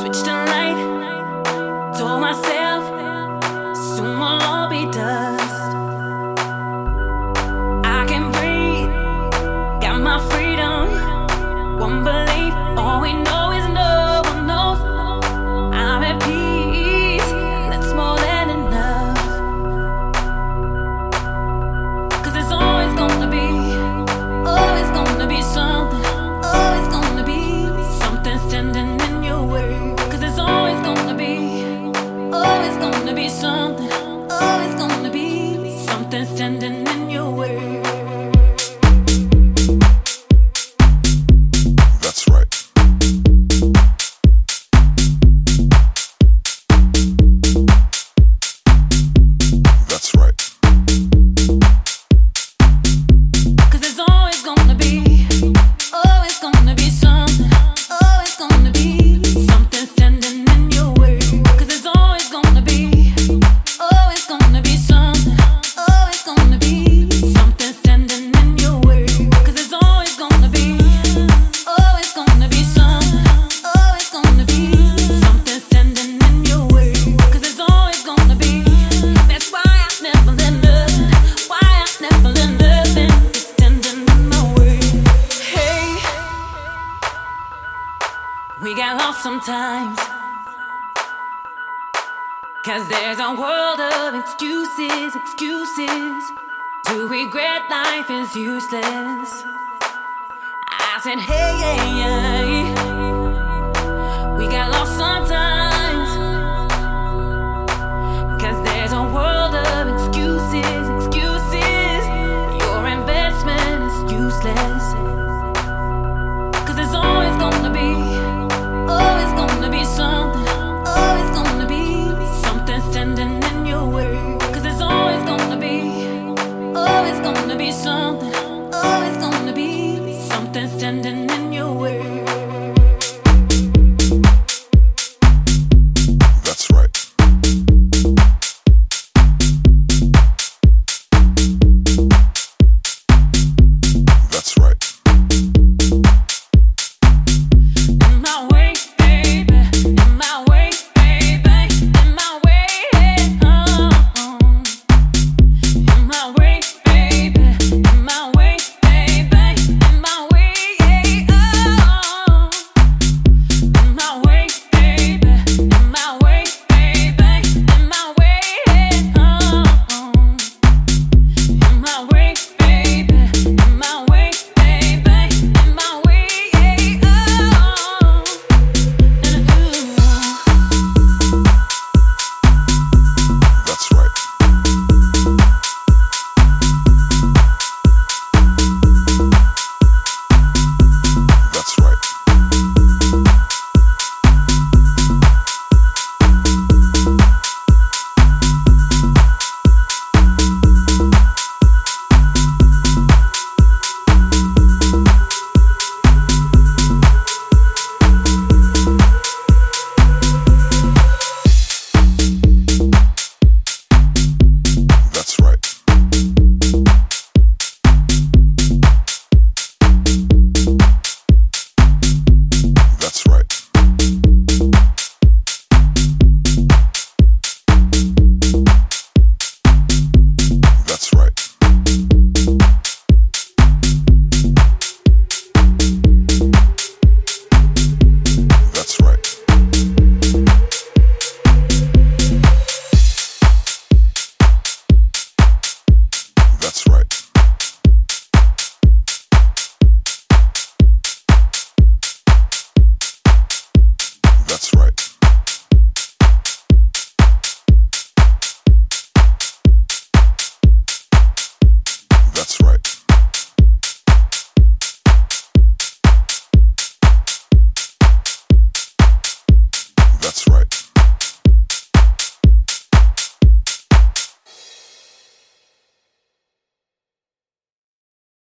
Switched a light, told myself soon we'll all be done. sometimes. Cause there's a world of excuses, excuses. To regret life is useless. I said, hey, hey, hey. We got lost sometimes. something standing